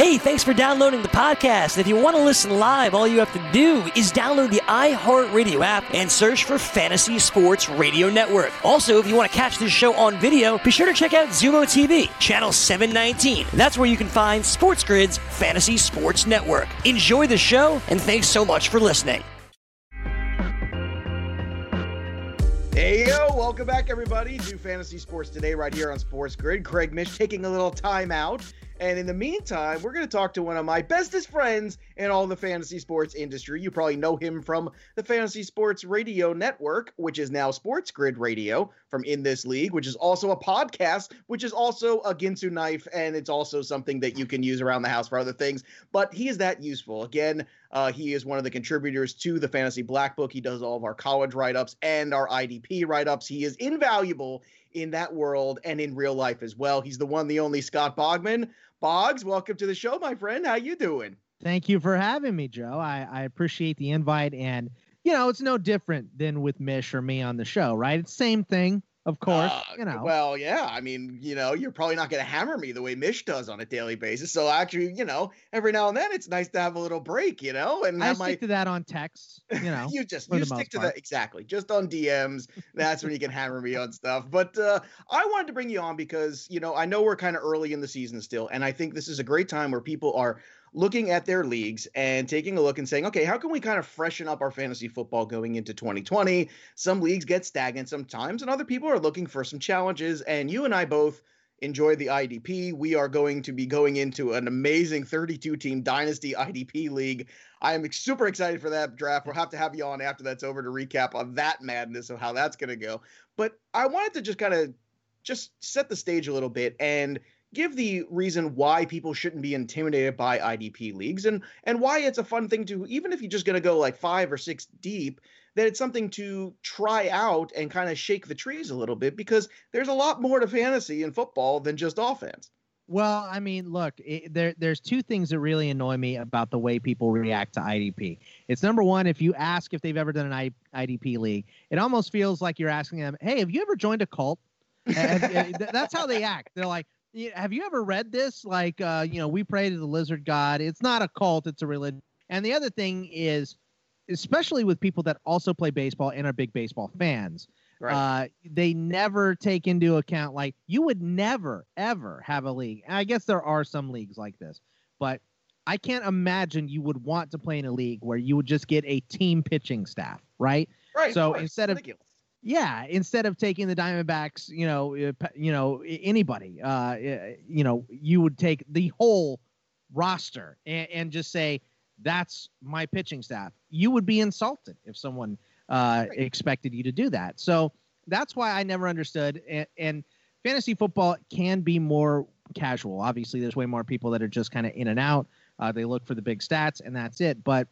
Hey, thanks for downloading the podcast. If you want to listen live, all you have to do is download the iHeartRadio app and search for Fantasy Sports Radio Network. Also, if you want to catch this show on video, be sure to check out Xumo TV, channel 719. That's where you can find Sports Grid's Fantasy Sports Network. Enjoy the show, and thanks so much for listening. Hey yo, welcome back everybody to Fantasy Sports Today right here on Sports Grid. Craig Mish taking a little time out. And in the meantime, we're going to talk to one of my bestest friends in all the fantasy sports industry. You probably know him from the Fantasy Sports Radio Network, which is now Sports Grid Radio from In This League, which is also a podcast, which is also a Ginsu knife, and it's also something that you can use around the house for other things. But he is that useful. Again, uh, he is one of the contributors to the Fantasy Black Book. He does all of our college write ups and our IDP write ups. He is invaluable in that world and in real life as well. He's the one, the only Scott Bogman. Boggs, welcome to the show, my friend. How you doing? Thank you for having me, Joe. I, I appreciate the invite, and you know it's no different than with Mish or me on the show, right? It's same thing of course. Uh, you know. Well, yeah. I mean, you know, you're probably not going to hammer me the way Mish does on a daily basis. So actually, you know, every now and then it's nice to have a little break, you know. And I stick my... to that on text. You know, you just you stick to part. that exactly. Just on DMs. That's when you can hammer me on stuff. But uh, I wanted to bring you on because you know I know we're kind of early in the season still, and I think this is a great time where people are looking at their leagues and taking a look and saying, okay, how can we kind of freshen up our fantasy football going into 2020? Some leagues get stagnant sometimes, and other people are looking for some challenges. And you and I both enjoy the IDP. We are going to be going into an amazing 32 team dynasty IDP league. I am super excited for that draft. We'll have to have you on after that's over to recap on that madness of how that's going to go. But I wanted to just kind of just set the stage a little bit and give the reason why people shouldn't be intimidated by IDP leagues and and why it's a fun thing to even if you're just going to go like 5 or 6 deep that it's something to try out and kind of shake the trees a little bit because there's a lot more to fantasy in football than just offense. Well, I mean, look, it, there there's two things that really annoy me about the way people react to IDP. It's number one, if you ask if they've ever done an I, IDP league, it almost feels like you're asking them, "Hey, have you ever joined a cult?" and, that's how they act. They're like, have you ever read this? Like, uh, you know, we pray to the lizard god. It's not a cult; it's a religion. And the other thing is, especially with people that also play baseball and are big baseball fans, right. uh, they never take into account like you would never ever have a league. And I guess there are some leagues like this, but I can't imagine you would want to play in a league where you would just get a team pitching staff, right? Right. So instead of yeah, instead of taking the Diamondbacks, you know, uh, you know anybody, uh, you know, you would take the whole roster and, and just say that's my pitching staff. You would be insulted if someone uh, expected you to do that. So that's why I never understood. And, and fantasy football can be more casual. Obviously, there's way more people that are just kind of in and out. Uh, they look for the big stats, and that's it. But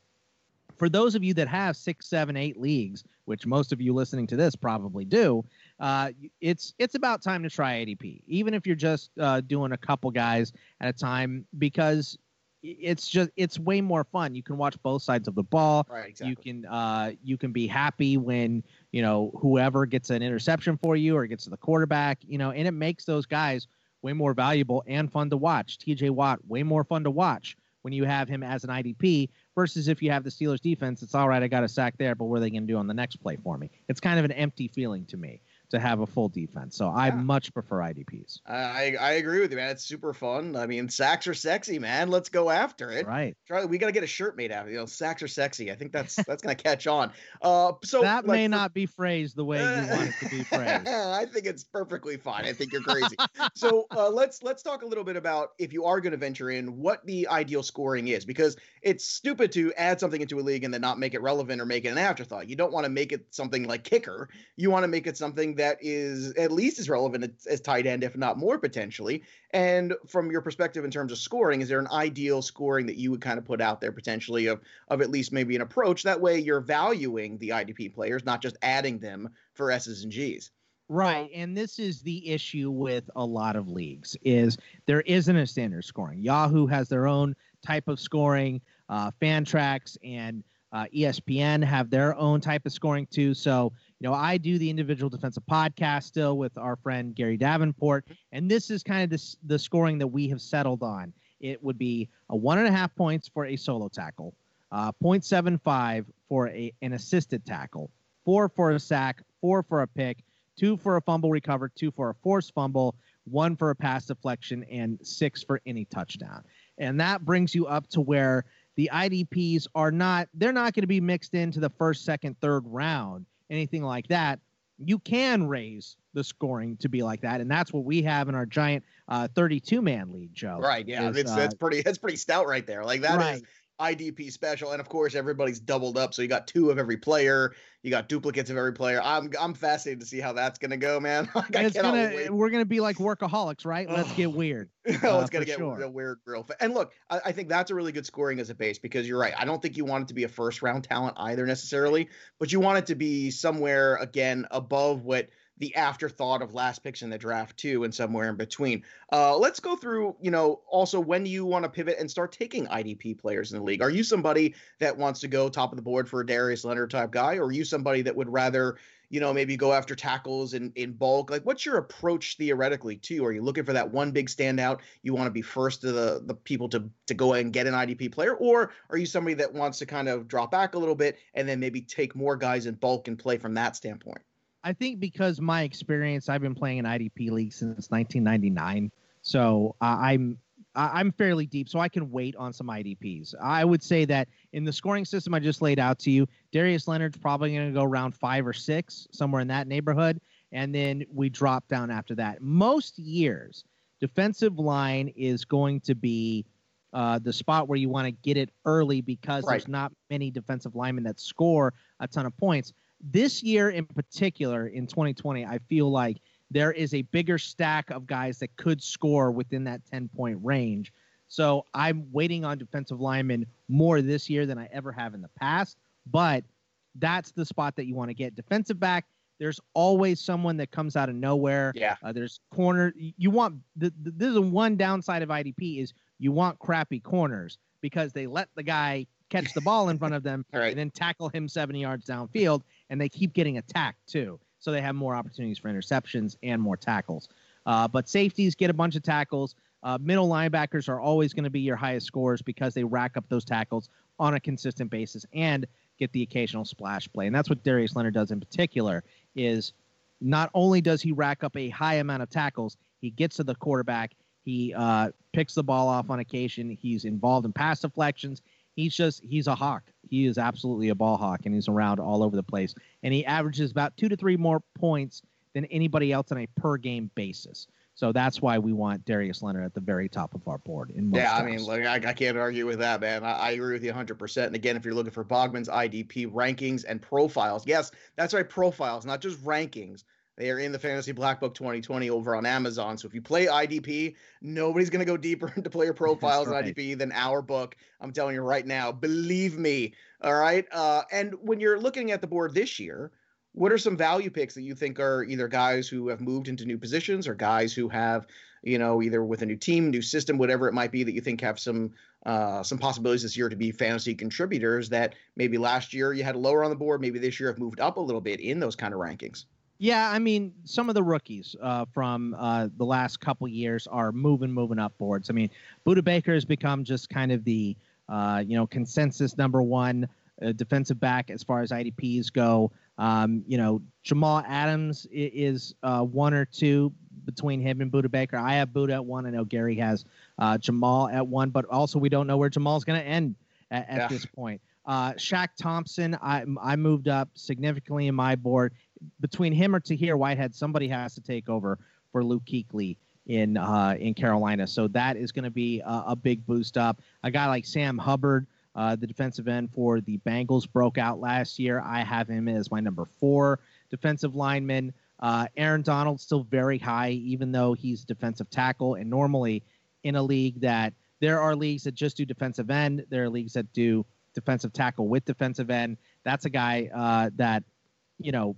for those of you that have six, seven, eight leagues, which most of you listening to this probably do, uh, it's it's about time to try IDP, even if you're just uh, doing a couple guys at a time, because it's just it's way more fun. You can watch both sides of the ball. Right, exactly. You can uh, you can be happy when you know whoever gets an interception for you or gets to the quarterback, you know, and it makes those guys way more valuable and fun to watch. TJ Watt, way more fun to watch when you have him as an IDP versus if you have the Steelers defense, it's all right, I got a sack there, but what are they going to do on the next play for me? It's kind of an empty feeling to me to have a full defense. So I much prefer IDPs. I I agree with you, man. It's super fun. I mean, sacks are sexy, man. Let's go after it. Right. Try. We got to get a shirt made out of it. You know, sacks are sexy. I think that's that's gonna catch on. Uh, so that like, may not be phrased the way you want it to be phrased. I think it's perfectly fine. I think you're crazy. so uh, let's let's talk a little bit about if you are going to venture in, what the ideal scoring is, because it's stupid to add something into a league and then not make it relevant or make it an afterthought. You don't want to make it something like kicker. You want to make it something that is at least as relevant as, as tight end, if not more potentially. And from your perspective in terms of scoring, is there an ideal scoring that you would kind of put out there potentially of of at least maybe an approach? That way you're valuing the IDP players, not just adding them for S's and G's. Right, and this is the issue with a lot of leagues is there isn't a standard scoring. Yahoo has their own type of scoring. Uh, Fantrax and uh, ESPN have their own type of scoring too. So, you know, I do the individual defensive podcast still with our friend Gary Davenport, and this is kind of this, the scoring that we have settled on. it would be a one and a half points for a solo tackle, uh, 0.75 for a, an assisted tackle, four for a sack, four for a pick, two for a fumble recovered, two for a forced fumble, one for a pass deflection, and six for any touchdown. And that brings you up to where the IDPs are not, they're not going to be mixed into the first, second, third round, anything like that. You can raise the scoring to be like that, and that's what we have in our giant uh, 32 man league, Joe. Right. Yeah. Is, it's, uh, that's pretty. That's pretty stout right there. Like that right. is IDP special, and of course everybody's doubled up, so you got two of every player, you got duplicates of every player. I'm I'm fascinated to see how that's gonna go, man. like, it's gonna wait. we're gonna be like workaholics, right? Let's get weird. oh, it's uh, gonna get sure. real weird, real. Fa- and look, I, I think that's a really good scoring as a base because you're right. I don't think you want it to be a first round talent either necessarily, but you want it to be somewhere again above what the afterthought of last picks in the draft too, and somewhere in between. Uh, let's go through, you know, also when do you want to pivot and start taking IDP players in the league? Are you somebody that wants to go top of the board for a Darius Leonard type guy, or are you somebody that would rather, you know, maybe go after tackles in, in bulk? Like, what's your approach theoretically too? Are you looking for that one big standout? You want to be first to the the people to to go and get an IDP player, or are you somebody that wants to kind of drop back a little bit and then maybe take more guys in bulk and play from that standpoint? I think because my experience, I've been playing in IDP league since 1999, so uh, I'm I'm fairly deep, so I can wait on some IDPs. I would say that in the scoring system I just laid out to you, Darius Leonard's probably going to go around five or six, somewhere in that neighborhood, and then we drop down after that. Most years, defensive line is going to be uh, the spot where you want to get it early because right. there's not many defensive linemen that score a ton of points. This year in particular, in 2020, I feel like there is a bigger stack of guys that could score within that 10 point range. So I'm waiting on defensive linemen more this year than I ever have in the past. But that's the spot that you want to get. Defensive back, there's always someone that comes out of nowhere. Yeah. Uh, there's corner. You want the, the, this is one downside of IDP is you want crappy corners because they let the guy catch the ball in front of them right. and then tackle him 70 yards downfield and they keep getting attacked too. So they have more opportunities for interceptions and more tackles. Uh, but safeties get a bunch of tackles. Uh, middle linebackers are always going to be your highest scores because they rack up those tackles on a consistent basis and get the occasional splash play. And that's what Darius Leonard does in particular. Is not only does he rack up a high amount of tackles, he gets to the quarterback. He uh, picks the ball off on occasion. He's involved in pass deflections he's just he's a hawk. He is absolutely a ball hawk, and he's around all over the place. And he averages about two to three more points than anybody else on a per game basis. So that's why we want Darius Leonard at the very top of our board. In yeah, I mean, like, I, I, can't argue with that, man. I, I, agree with you 100%. And again, if you're looking for Bogman's IDP rankings and profiles, yes, that's right, profiles, not just rankings. They are in the Fantasy Black Book 2020 over on Amazon. So if you play IDP, nobody's going to go deeper into player profiles right. in IDP than our book. I'm telling you right now. Believe me. All right. Uh, and when you're looking at the board this year, what are some value picks that you think are either guys who have moved into new positions or guys who have, you know, either with a new team, new system, whatever it might be that you think have some uh, some possibilities this year to be fantasy contributors that maybe last year you had lower on the board, maybe this year have moved up a little bit in those kind of rankings? Yeah, I mean, some of the rookies uh, from uh, the last couple years are moving, moving up boards. I mean, Budda Baker has become just kind of the, uh, you know, consensus number one uh, defensive back as far as IDPs go. Um, you know, Jamal Adams is uh, one or two between him and Budda Baker. I have Budda at one. I know Gary has uh, Jamal at one, but also we don't know where Jamal's going to end at, at yeah. this point. Uh, Shaq Thompson, I, I moved up significantly in my board between him or Tahir Whitehead, somebody has to take over for Luke Kuechly in uh, in Carolina. So that is going to be a, a, big boost up. A guy like Sam Hubbard, uh, the defensive end for the Bengals, broke out last year. I have him as my number four defensive lineman. Uh, Aaron Donald still very high, even though he's defensive tackle. And normally, in a league that there are leagues that just do defensive end, there are leagues that do defensive tackle with defensive end. That's a guy uh, that you know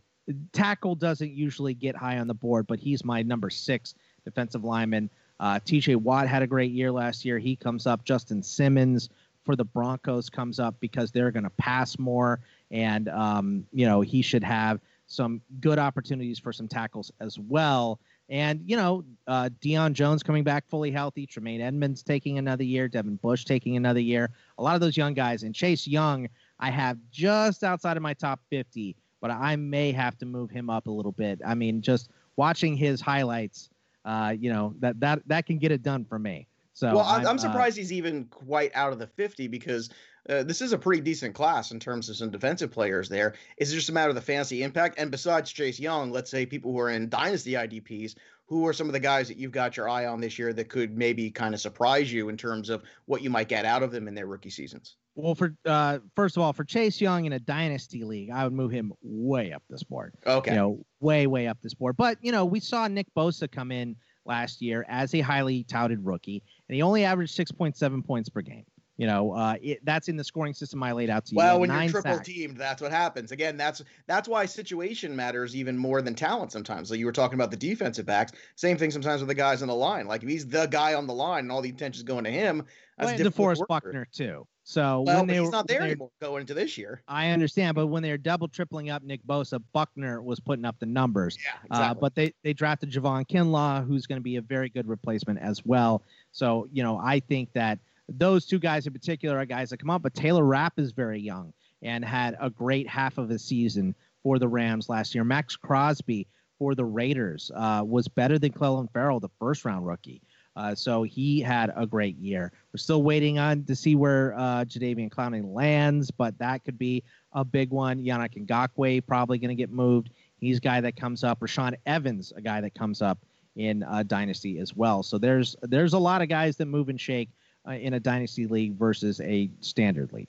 tackle doesn't usually get high on the board, but he's my number six defensive lineman. Uh, TJ Watt had a great year last year. He comes up. Justin Simmons for the Broncos comes up because they're going to pass more, and um, you know he should have some good opportunities for some tackles as well. And, you know, uh, Deion Jones coming back fully healthy, Tremaine Edmunds taking another year, Devin Bush taking another year. A lot of those young guys. And Chase Young, I have just outside of my top 50, but I may have to move him up a little bit. I mean, just watching his highlights, uh, you know, that, that, that can get it done for me. So well, I'm, I'm uh, surprised uh, he's even quite out of the 50 because uh, this is a pretty decent class in terms of some defensive players there. It's just a matter of the fantasy impact. And besides Chase Young, let's say people who are in dynasty IDPs, who are some of the guys that you've got your eye on this year that could maybe kind of surprise you in terms of what you might get out of them in their rookie seasons? Well, for uh, first of all, for Chase Young in a dynasty league, I would move him way up this board. Okay, you know, way way up this board. But you know, we saw Nick Bosa come in last year as a highly touted rookie, and he only averaged six point seven points per game. You know, uh, it, that's in the scoring system I laid out to you. Well, when you're triple sacks. teamed, that's what happens. Again, that's that's why situation matters even more than talent sometimes. Like you were talking about the defensive backs. Same thing sometimes with the guys on the line. Like if he's the guy on the line and all the attention's going to him, that's well, DeForest Buckner too. So well, when they he's were, not there anymore going into this year. I understand, but when they're double tripling up Nick Bosa, Buckner was putting up the numbers. Yeah, exactly. Uh, but they they drafted Javon Kinlaw, who's going to be a very good replacement as well. So you know, I think that those two guys in particular are guys that come up. But Taylor Rapp is very young and had a great half of a season for the Rams last year. Maxx Crosby for the Raiders uh, was better than Clelin Ferrell, the first round rookie. Uh, so he had a great year. We're still waiting on to see where uh, Jadeveon Clowney lands, but that could be a big one. Yannick Ngakoue probably going to get moved. He's a guy that comes up. Rashaan Evans, a guy that comes up in uh, Dynasty as well. So there's there's a lot of guys that move and shake uh, in a dynasty league versus a standard league.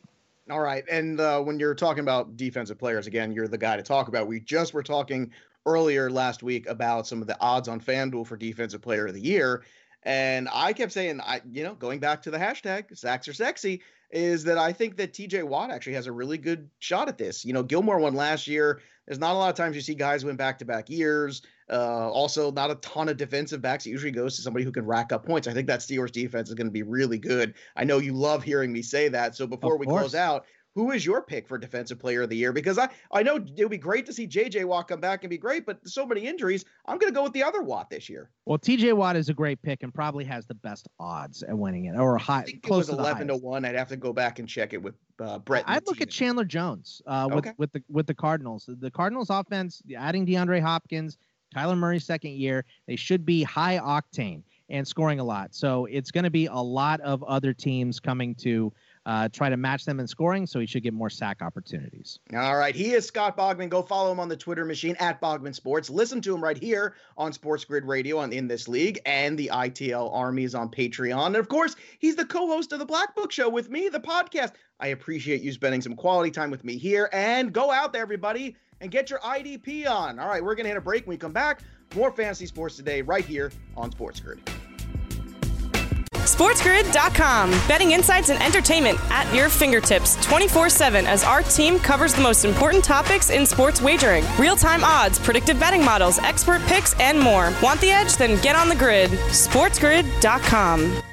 All right, and uh, when you're talking about defensive players, again, you're the guy to talk about. We just were talking earlier last week about some of the odds on FanDuel for Defensive Player of the Year, and I kept saying, I you know, going back to the hashtag sacks are sexy, is that I think that TJ Watt actually has a really good shot at this. You know, Gilmore won last year. There's not a lot of times you see guys win back to back years. Uh, also, not a ton of defensive backs. It usually goes to somebody who can rack up points. I think that Steelers defense is going to be really good. I know you love hearing me say that. So before we close out, who is your pick for defensive player of the year? Because I, I know it would be great to see JJ Watt come back and be great, but so many injuries. I'm going to go with the other Watt this year. Well, TJ Watt is a great pick and probably has the best odds at winning it or high. I think close it was 11 to, to one. I'd have to go back and check it with uh, Brett. I'd look at Chandler Jones uh, with okay. with the with the Cardinals. The Cardinals offense, adding DeAndre Hopkins, Kyler Murray's second year, they should be high octane and scoring a lot. So it's going to be a lot of other teams coming to uh, try to match them in scoring, so he should get more sack opportunities. All right. He is Scott Bogman. Go follow him on the Twitter machine at Bogman Sports. Listen to him right here on Sports Grid Radio on In This League, and the ITL Army is on Patreon. And of course, he's the co host of the Black Book Show with me, the podcast. I appreciate you spending some quality time with me here. And go out there, everybody, and get your IDP on. All right. We're going to hit a break when we come back. More fantasy sports today, right here on Sports Grid. SportsGrid.com. Betting insights and entertainment at your fingertips 24 7 as our team covers the most important topics in sports wagering real time odds, predictive betting models, expert picks, and more. Want the edge? Then get on the grid. SportsGrid.com.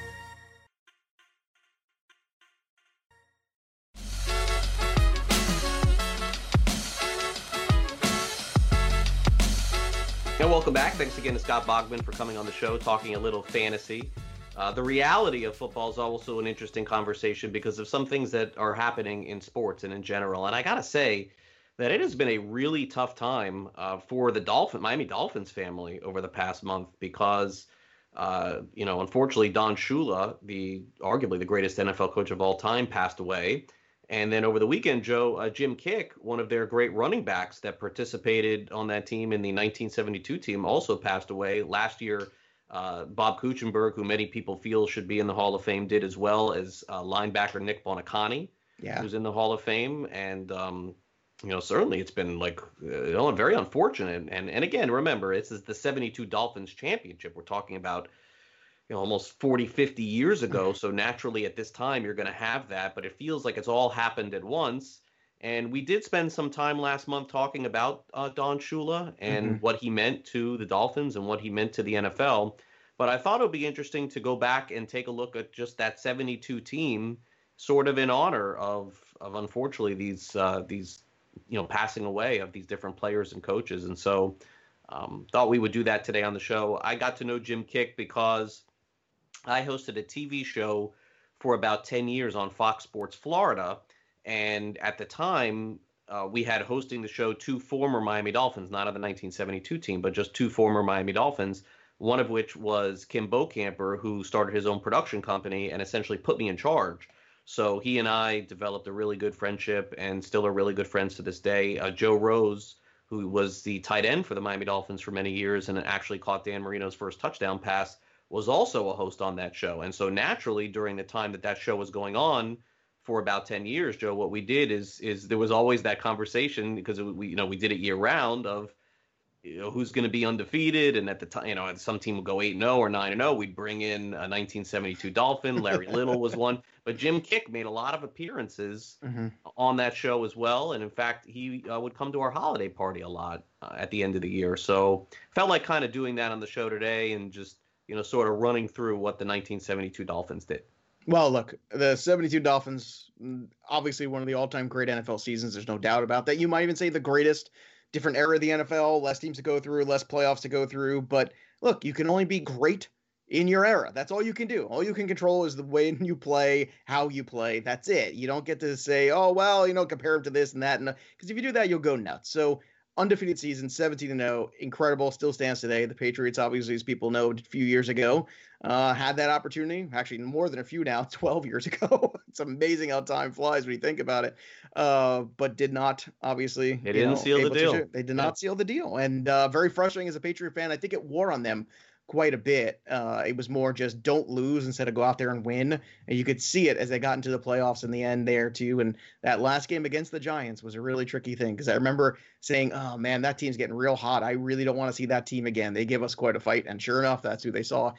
And welcome back. Thanks again to Scott Bogman for coming on the show, talking a little fantasy. Uh, the reality of football is also an interesting conversation because of some things that are happening in sports and in general. And I got to say that it has been a really tough time uh, for the Dolphin, Miami Dolphins family over the past month because, uh, you know, unfortunately, Don Shula, the arguably the greatest NFL coach of all time, passed away. And then over the weekend, Joe, uh, Jim Kiick, one of their great running backs that participated on that team in the 1972 team, also passed away last year uh, Bob Kuechenberg, who many people feel should be in the Hall of Fame, did as well as uh, linebacker Nick Buoniconti, yeah. who's in the Hall of Fame. And, um, you know, certainly it's been like, uh, very unfortunate. And, and again, remember, this is the 72 Dolphins championship. We're talking about, you know, almost 40, 50 years ago. So naturally at this time, you're going to have that. But it feels like it's all happened at once. And we did spend some time last month talking about uh, Don Shula and mm-hmm. what he meant to the Dolphins and what he meant to the NFL. But I thought it would be interesting to go back and take a look at just that 72 team, sort of in honor of of unfortunately these uh, these you know passing away of these different players and coaches. And so Um, thought we would do that today on the show. I got to know Jim Kiick because I hosted a TV show for about 10 years on Fox Sports Florida. And at the time, uh, we had hosting the show two former Miami Dolphins, not of the 1972 team, but just two former Miami Dolphins. One of which was Kim Bokamper, who started his own production company and essentially put me in charge. So he and I developed a really good friendship and still are really good friends to this day. Uh, Joe Rose, who was the tight end for the Miami Dolphins for many years and actually caught Dan Marino's first touchdown pass, was also a host on that show. And so naturally, during the time that that show was going on, for about 10 years, Joe, what we did is is there was always that conversation because we you know we did it year round of you know who's going to be undefeated and at the time you know some team would go 8 0 or 9 0 we'd bring in a 1972 dolphin larry little was one but jim kiick made a lot of appearances mm-hmm. on that show as well and in fact he uh, would come to our holiday party a lot uh, at the end of the year so felt like kind of doing that on the show today and just you know sort of running through what the 1972 dolphins did well, look, the 72 Dolphins, obviously one of the all time great NFL seasons. There's no doubt about that. You might even say the greatest, different era of the NFL, less teams to go through, less playoffs to go through. But look, you can only be great in your era. That's all you can do. All you can control is the way you play, how you play. That's it. You don't get to say, oh, well, you know, compare them to this and that. Because if you do that, you'll go nuts. So undefeated season, 17 0, incredible, still stands today. The Patriots, obviously, as people know, a few years ago, uh, had that opportunity. Actually, more than a few now, 12 years ago. it's amazing how time flies when you think about it. Uh, but did not, obviously, they didn't know, seal the deal. They did yeah. not seal the deal, and uh, very frustrating as a Patriot fan. I think it wore on them quite a bit. Uh, it was more just don't lose instead of go out there and win. And you could see it as they got into the playoffs in the end there too. And that last game against the Giants was a really tricky thing because I remember saying, "Oh man, that team's getting real hot. I really don't want to see that team again. They give us quite a fight." And sure enough, that's who they saw.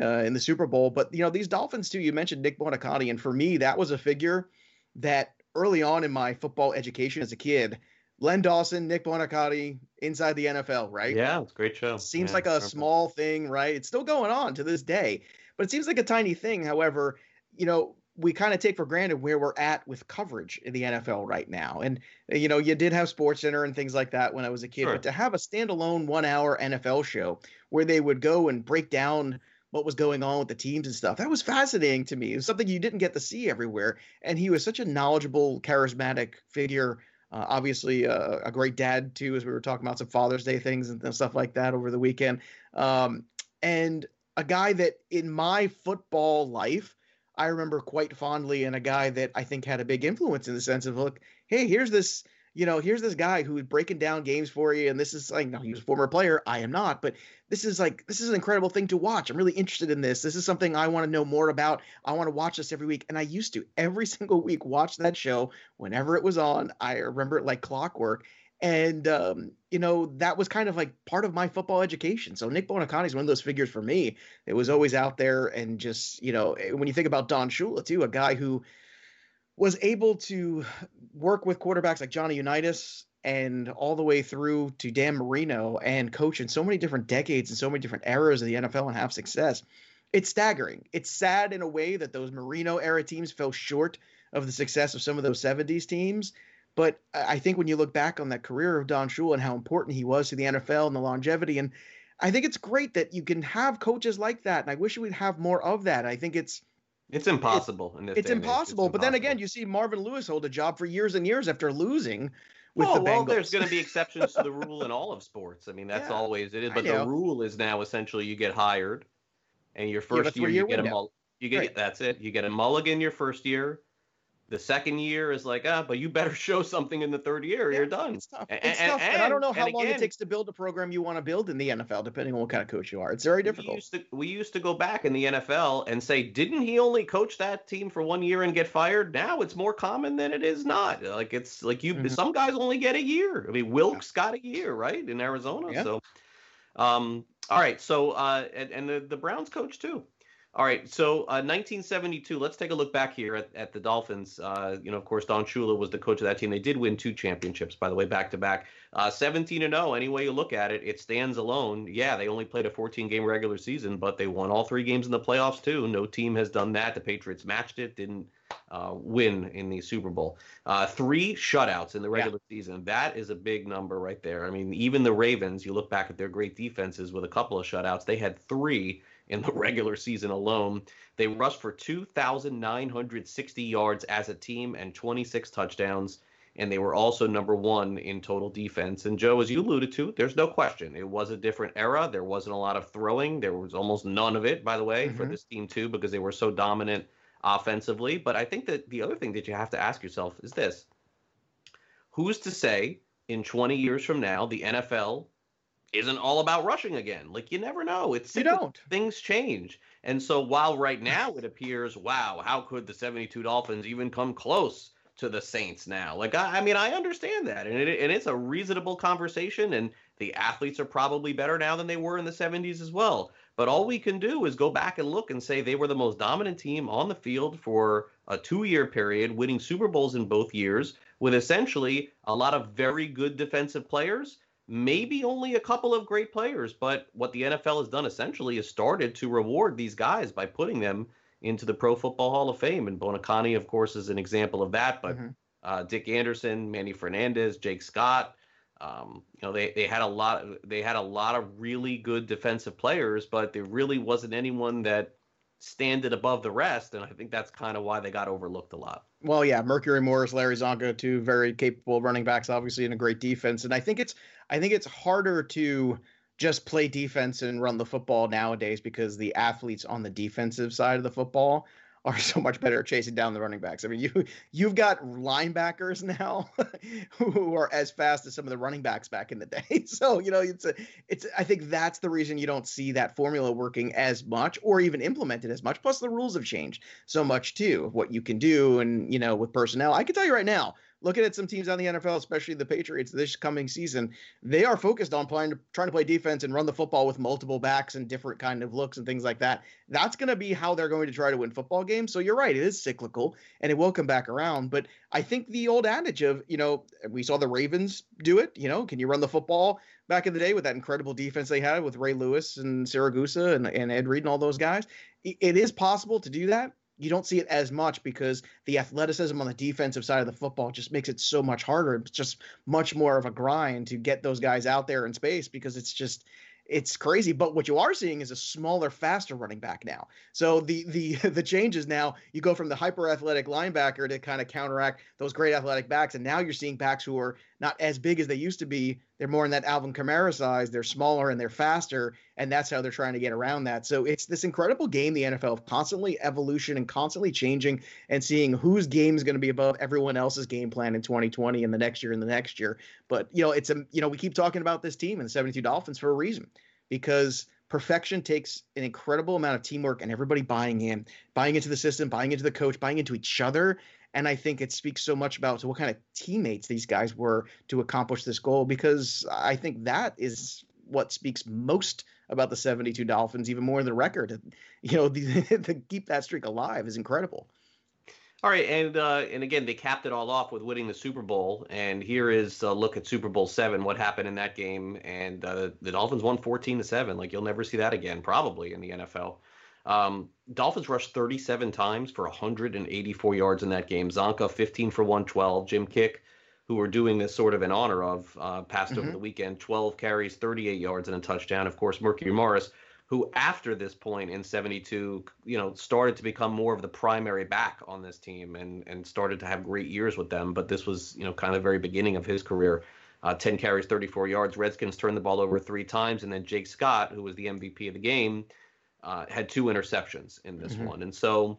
Uh, in the Super Bowl, but you know these Dolphins too. You mentioned Nick Buoniconti, and for me, that was a figure that early on in my football education as a kid, Len Dawson, Nick Buoniconti, inside the NFL, right? Yeah, it's a great show. Seems yeah, like a small thing, right? It's still going on to this day, but it seems like a tiny thing. However, you know, we kind of take for granted where we're at with coverage in the NFL right now. And uh, you know, you did have Sports Center and things like that when I was a kid, sure. but to have a standalone one-hour NFL show where they would go and break down what was going on with the teams and stuff. That was fascinating to me. It was something you didn't get to see everywhere. And he was such a knowledgeable, charismatic figure uh, obviously, uh, a great dad too, as we were talking about some Father's Day things and stuff like that over the weekend. Um, and a guy that in my football life, I remember quite fondly, and a guy that I think had a big influence in the sense of, look, hey, here's this you know, here's this guy who's breaking down games for you, and this is like, no, he was a former player. I am not, but this is like, this is an incredible thing to watch. I'm really interested in this. This is something I want to know more about. I want to watch this every week. And I used to every single week watch that show whenever it was on. I remember it like clockwork. And, um, you know, that was kind of like part of my football education. So Nick Buoniconti is one of those figures for me. It was always out there. And just, you know, eh, when you think about Don Shula, too, a guy who, was able to work with quarterbacks like Johnny Unitas and all the way through to Dan Marino and coach in so many different decades and so many different eras of the NFL and have success. It's staggering. It's sad in a way that those Marino era teams fell short of the success of some of those 70s teams. But I think when you look back on that career of Don Shula and how important he was to the NFL and the longevity, and I think it's great that you can have coaches like that. And I wish we'd have more of that. I think it's it's impossible in this. It's impossible. It's but then again, you see Marvin Lewis hold a job for years and years after losing with oh, the Bengals. Well, there's going to be exceptions to the rule in all of sports. I mean, that's yeah, always it is. But the rule is now essentially you get hired, and your first year you get window. a mull- you get right. that's it. You get a mulligan your first year. The second year is like, ah, but you better show something in the third year. Yeah, you're done. It's tough. And, it's tough. And, and, I don't know how long again, it takes to build a program you want to build in the NFL, depending on what kind of coach you are. It's very difficult. We used, to, we used to go back in the NFL and say, didn't he only coach that team for one year and get fired? Now it's more common than it is not. Like it's like you, mm-hmm. some guys only get a year. I mean, Wilks yeah. got a year, right, in Arizona. Yeah. So, um, all right. So, uh, and, and the, the Browns coach too. All right, so uh, 1972. Let's take a look back here at, at the Dolphins. Uh, you know, of course, Don Shula was the coach of that team. They did win two championships, by the way, back to back. Uh, 17 and 0. Any way you look at it, it stands alone. Yeah, they only played a 14 game regular season, but they won all three games in the playoffs too. No team has done that. The Patriots matched it. Didn't uh, win in the Super Bowl. Uh, three shutouts in the regular yeah. season. That is a big number right there. I mean, even the Ravens, you look back at their great defenses with a couple of shutouts, they had three in the regular season alone. They rushed for 2,960 yards as a team and 26 touchdowns. And they were also number one in total defense. And Joe, as you alluded to, there's no question. It was a different era. There wasn't a lot of throwing. There was almost none of it, by the way, mm-hmm. for this team, too, because they were so dominant offensively. But I think that the other thing that you have to ask yourself is this Who's to say in 20 years from now the NFL isn't all about rushing again? Like you never know. It's you don't. Things change. And so while right now it appears, wow, how could the 72 Dolphins even come close to the Saints now? Like I, I mean, I understand that, and it, and it's a reasonable conversation, and the athletes are probably better now than they were in the 70s as well. But all we can do is go back and look and say they were the most dominant team on the field for a two year period, winning Super Bowls in both years, with essentially a lot of very good defensive players, maybe only a couple of great players. But what the NFL has done essentially is started to reward these guys by putting them into the Pro Football Hall of Fame. And Buoniconti, of course, is an example of that. But mm-hmm. uh, Dick Anderson, Manny Fernandez, Jake Scott, um, you know, they, they had a lot they had a lot of really good defensive players, but there really wasn't anyone that standed above the rest, and I think that's kind of why they got overlooked a lot. Well, yeah, Mercury Morris, Larry Csonka, two very capable running backs, obviously, in a great defense, and I think it's I think it's harder to just play defense and run the football nowadays because the athletes on the defensive side of the football are so much better at chasing down the running backs. I mean, you you've got linebackers now who are as fast as some of the running backs back in the day. So you know, it's a it's I think that's the reason you don't see that formula working as much or even implemented as much. Plus, the rules have changed so much too what you can do and you know with personnel. I can tell you right now, looking at some teams on the NFL, especially the Patriots this coming season, they are focused on playing, trying to play defense and run the football with multiple backs and different kind of looks and things like that. That's going to be how they're going to try to win football games. So you're right, it is cyclical and it will come back around. But I think the old adage of, you know, we saw the Ravens do it. You know, can you run the football back in the day with that incredible defense they had with Ray Lewis and Siragusa and, and Ed Reed and all those guys? It is possible to do that you don't see it as much because the athleticism on the defensive side of the football just makes it so much harder. It's just much more of a grind to get those guys out there in space because it's just it's crazy. But what you are seeing is a smaller, faster running back now. So the the the changes now you go from the hyper athletic linebacker to kind of counteract those great athletic backs, and now you're seeing backs who are not as big as they used to be. They're more in that Alvin Kamara size. They're smaller and they're faster, and that's how they're trying to get around that. So it's this incredible game, the NFL, of constantly evolution and constantly changing, and seeing whose game is going to be above everyone else's game plan in 2020 and the next year and the next year. But you know, it's a you know we keep talking about this team and the 72 Dolphins for a reason because perfection takes an incredible amount of teamwork and everybody buying in, buying into the system, buying into the coach, buying into each other. And I think it speaks so much about what kind of teammates these guys were to accomplish this goal because I think that is what speaks most about the 72 Dolphins, even more than the record. You know, to keep that streak alive is incredible. All right, and uh, and again, they capped it all off with winning the Super Bowl. And here is a look at Super Bowl seven. What happened in that game? And uh, the Dolphins won fourteen to seven. Like you'll never see that again, probably in the NFL. Um, Dolphins rushed 37 times for 184 yards in that game. Csonka 15 for 112. Jim Kiick, who we're doing this sort of in honor of, uh, passed mm-hmm. over the weekend. 12 carries, 38 yards, and a touchdown. Of course, Mercury Morris who after this point in 72 you know started to become more of the primary back on this team and and started to have great years with them but this was you know kind of the very beginning of his career uh, 10 carries 34 yards redskins turned the ball over three times and then jake scott who was the mvp of the game uh, had two interceptions in this mm-hmm. one and so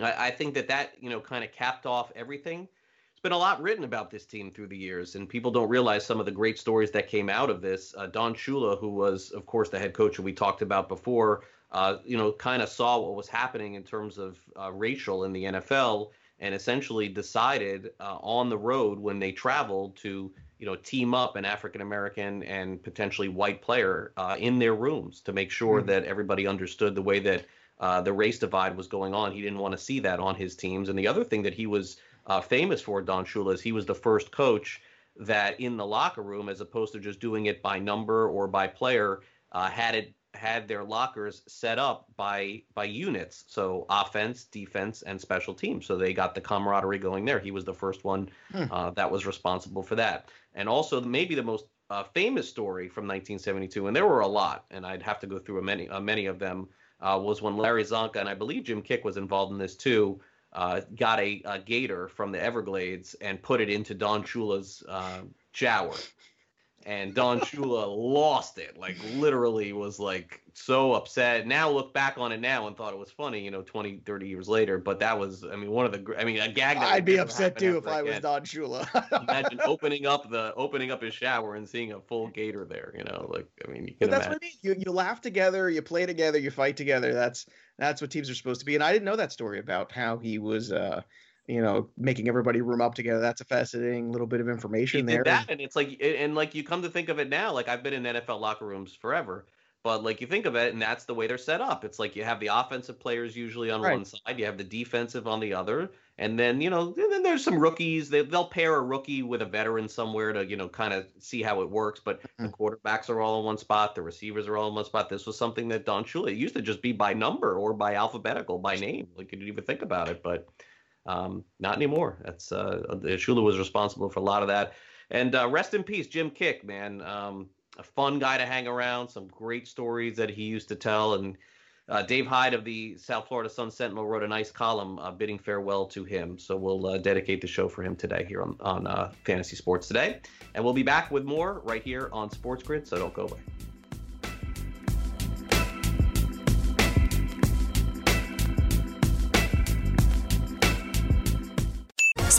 I, I think that that you know kind of capped off everything It's been a lot written about this team through the years, and people don't realize some of the great stories that came out of this. Uh, Don Shula, who was, of course, the head coach that we talked about before, uh, you know, kind of saw what was happening in terms of uh, racial in the NFL, and essentially decided uh, on the road when they traveled to, you know, team up an African American and potentially white player uh, in their rooms to make sure mm-hmm. that everybody understood the way that. Uh, the race divide was going on. He didn't want to see that on his teams. And the other thing that he was uh, famous for, Don Shula, is he was the first coach that in the locker room, as opposed to just doing it by number or by player, uh, had it had their lockers set up by by units, so offense, defense, and special teams. So they got the camaraderie going there. He was the first one Hmm. uh, that was responsible for that, and also maybe the most uh, famous story from 1972, and there were a lot, and I'd have to go through many uh, many of them. Uh, was when Larry Csonka and I believe Jim Kiick was involved in this too. Uh, got a, a gator from the Everglades and put it into Don Shula's uh, shower and Don Shula lost it. Like literally was like so upset. Now look back on it now and thought it was funny, you know, 20, 30 years later. But that was, I mean, one of the, I mean, a gag. That I'd be upset too if I was. Don Shula. Imagine opening up the opening up his shower and seeing a full gator there. You know, like I mean, you But that's imagine. what I mean. You you laugh together, you play together, you fight together. That's that's what teams are supposed to be. And I didn't know that story about how he was, uh, you know, making everybody room up together. That's a fascinating little bit of he information did there. that, and it's like, and like you come to think of it now, like I've been in NFL locker rooms forever, but like you think of it, and that's the way they're set up. It's like you have the offensive players usually on Right. one side, you have the defensive on the other, and then you know, and then there's some rookies. They they'll pair a rookie with a veteran somewhere to you know kind of see how it works. But the mm-hmm. quarterbacks are all in one spot, the receivers are all in one spot. This was something that Don Shula it used to just be by number or by alphabetical, by name. Like you didn't even think about it, but. Um, not anymore. That's uh, Shula was responsible for a lot of that. And uh, rest in peace, Jim Kiick, man. Um, a fun guy to hang around. Some great stories that he used to tell. And uh, Dave Hyde of the South Florida Sun Sentinel wrote a nice column uh, bidding farewell to him. So we'll uh, dedicate the show for him today here on, on uh, Fantasy Sports Today. And we'll be back with more right here on Sports Grid. So don't go away.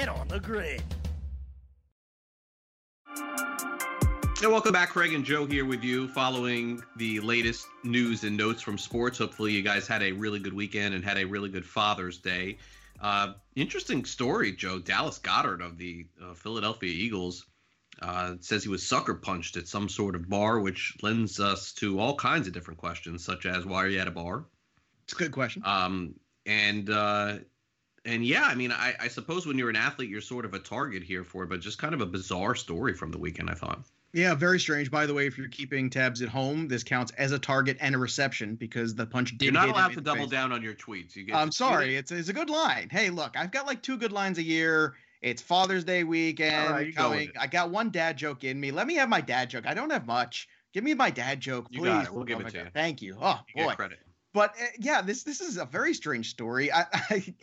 Get on the grid. Hey, welcome back, Craig and Joe here with you, following the latest news and notes from sports. Hopefully, you guys had a really good weekend and had a really good Father's Day. Uh, interesting story, Joe. Dallas Goedert of the uh, Philadelphia Eagles uh, says he was sucker punched at some sort of bar, which lends us to all kinds of different questions, such as why are you at a bar? It's a good question. Um, and uh, and yeah, I mean, I, I suppose when you're an athlete, you're sort of a target here for it, but just kind of a bizarre story from the weekend, I thought. Yeah, very strange. By the way, if you're keeping tabs at home, this counts as a target and a reception because the punch did. You're not allowed to double face. down on your tweets. You get I'm sorry. It's it's a good line. Hey, look, I've got like two good lines a year. It's Father's Day weekend right, you go with coming. I got one dad joke in me. Let me have my dad joke. I don't have much. Give me my dad joke, You please. got it. We'll Oh give it to God. you. Thank you. Oh You boy. credit. But uh, yeah, this this is a very strange story. I, I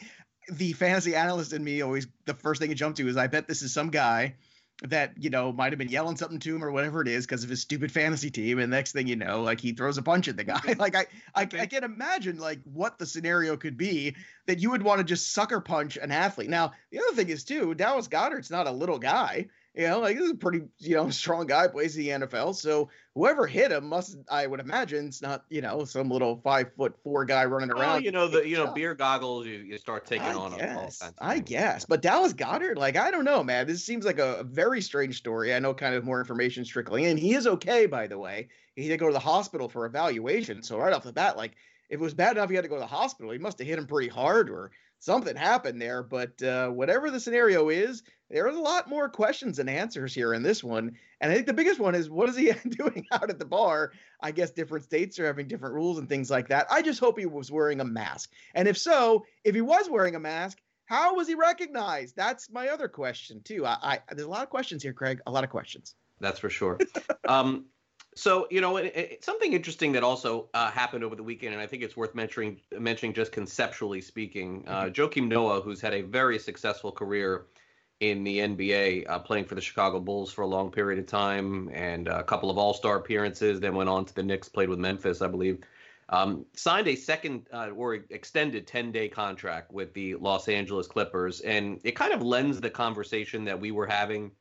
the fantasy analyst in me always the first thing it jump to is I bet this is some guy that you know might have been yelling something to him or whatever it is because of his stupid fantasy team. And next thing you know like he throws a punch at the guy. Like I, I i can imagine like what the scenario could be that you would want to just sucker punch an athlete. Now the other thing is too dallas goedert's not a little guy you know like this is a pretty you know strong guy plays in the nfl so whoever hit him must i would imagine it's not you know some little five foot four guy running around Well, you know the you know beer goggles. You, you start taking I on all guess. of I guess. But Dallas Goedert, like, I don't know, man. This seems like a, a very strange story. I know kind of more information trickling in. He is okay, by the way. He did go to the hospital for evaluation. So right off the bat, like, if it was bad enough he had to go to the hospital, he must have hit him pretty hard or something happened there. But uh, whatever the scenario is, there's a lot more questions than answers here in this one. And I think the biggest one is what is he doing out at the bar? I guess different states are having different rules and things like that. I just hope he was wearing a mask. And if so, if he was wearing a mask, how was he recognized? That's my other question too. I, I there's a lot of questions here, Craig. A lot of questions. That's for sure. um, so you know, it, it, something interesting that also uh, happened over the weekend, and I think it's worth mentioning, mentioning just conceptually speaking. Uh, Joakim Noah, who's had a very successful career in the NBA, uh, playing for the Chicago Bulls for a long period of time, and a couple of All-Star appearances. Then went on to the Knicks, played with Memphis, I believe. Um, signed a second uh, or extended 10-day contract with the Los Angeles Clippers, and it kind of lends the conversation that we were having,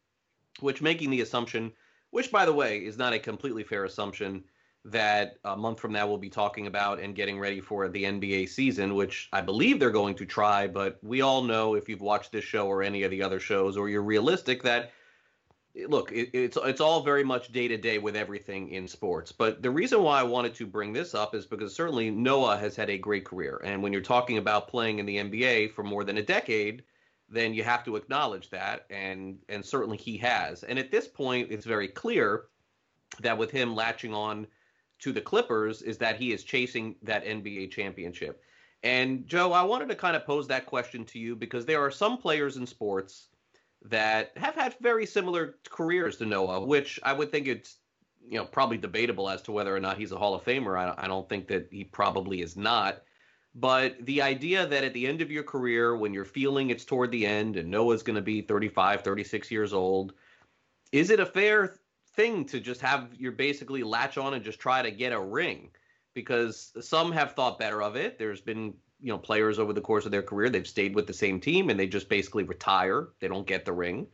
which making the assumption which by the way is not a completely fair assumption that a month from now we'll be talking about and getting ready for the NBA season, which I believe they're going to try. But we all know if you've watched this show or any of the other shows, or you're realistic, that look, it, it's it's all very much day to day with everything in sports. But the reason why I wanted to bring this up is because certainly Noah has had a great career, and when you're talking about playing in the NBA for more than a decade, then you have to acknowledge that, and and certainly he has. And at this point, it's very clear that with him latching on to the Clippers, is that he is chasing that NBA championship. And Joe, I wanted to kind of pose that question to you because there are some players in sports that have had very similar careers to Noah, which I would think it's you know probably debatable as to whether or not he's a Hall of Famer. I, I don't think that he probably is not. But the idea that at the end of your career, when you're feeling it's toward the end and Noah's going to be 35, 36 years old, is it a fair thing to just have you basically latch on and just try to get a ring? Because some have thought better of it. There's been you know players over the course of their career they've stayed with the same team and they just basically retire. They don't get the ring.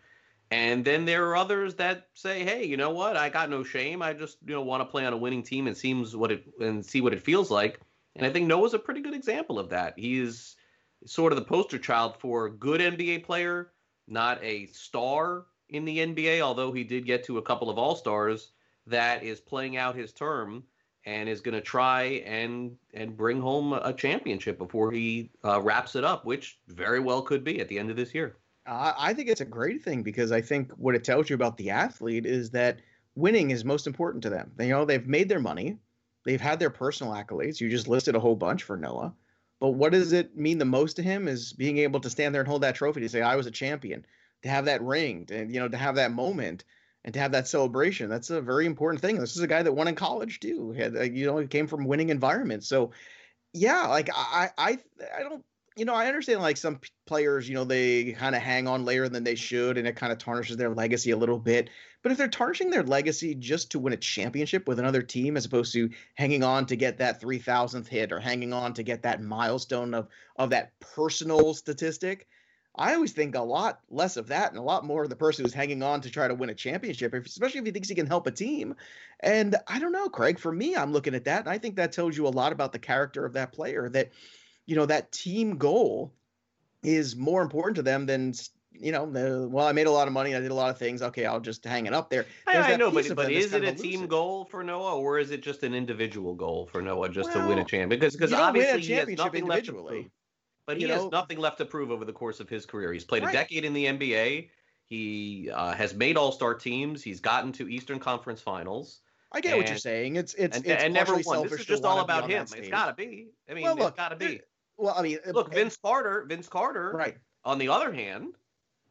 And then there are others that say hey you know what? I got no shame. I just you know want to play on a winning team and seems what it and see what it feels like and i think noah's a pretty good example of that he is sort of the poster child for a good nba player not a star in the nba although he did get to a couple of all-stars that is playing out his term and is going to try and and bring home a championship before he uh, wraps it up, which very well could be at the end of this year. I think it's a great thing because I think what it tells you about the athlete is that winning is most important to them. You know, they've made their money, they've had their personal accolades. You just listed a whole bunch for Noah, but what does it mean the most to him is being able to stand there and hold that trophy to say I was a champion, to have that ring, and you know, to have that moment and to have that celebration that's a very important thing. This is a guy that won in college too. Had, uh, you know he came from winning environments. So yeah like i i i don't you know i understand like some players you know they kind of hang on later than they should and it kind of tarnishes their legacy a little bit but if they're tarnishing their legacy just to win a championship with another team as opposed to hanging on to get that 3000th hit or hanging on to get that milestone of of that personal statistic I always think a lot less of that and a lot more of the person who's hanging on to try to win a championship, especially if he thinks he can help a team. And I don't know, Craig, for me, I'm looking at that. And I think that tells you a lot about the character of that player that, you know, that team goal is more important to them than you know, the, well, I made a lot of money. I did a lot of things. Okay, I'll just hang it up there. I, I know, but but is it a team goal for Noah, or is it just an individual goal for Noah just well, to win a champion? Because because obviously he has nothing left to prove. But he you has know, nothing left to prove over the course of his career. He's played right. a decade in the NBA. He uh, has made All Star teams. He's gotten to Eastern Conference Finals. I get and, what you're saying. It's it's and, it's and never won. This is just all about him. It's got to be. I mean, well, look, it's got to be. Well, I mean, look, Vince Carter. Vince Carter. Right. On the other hand,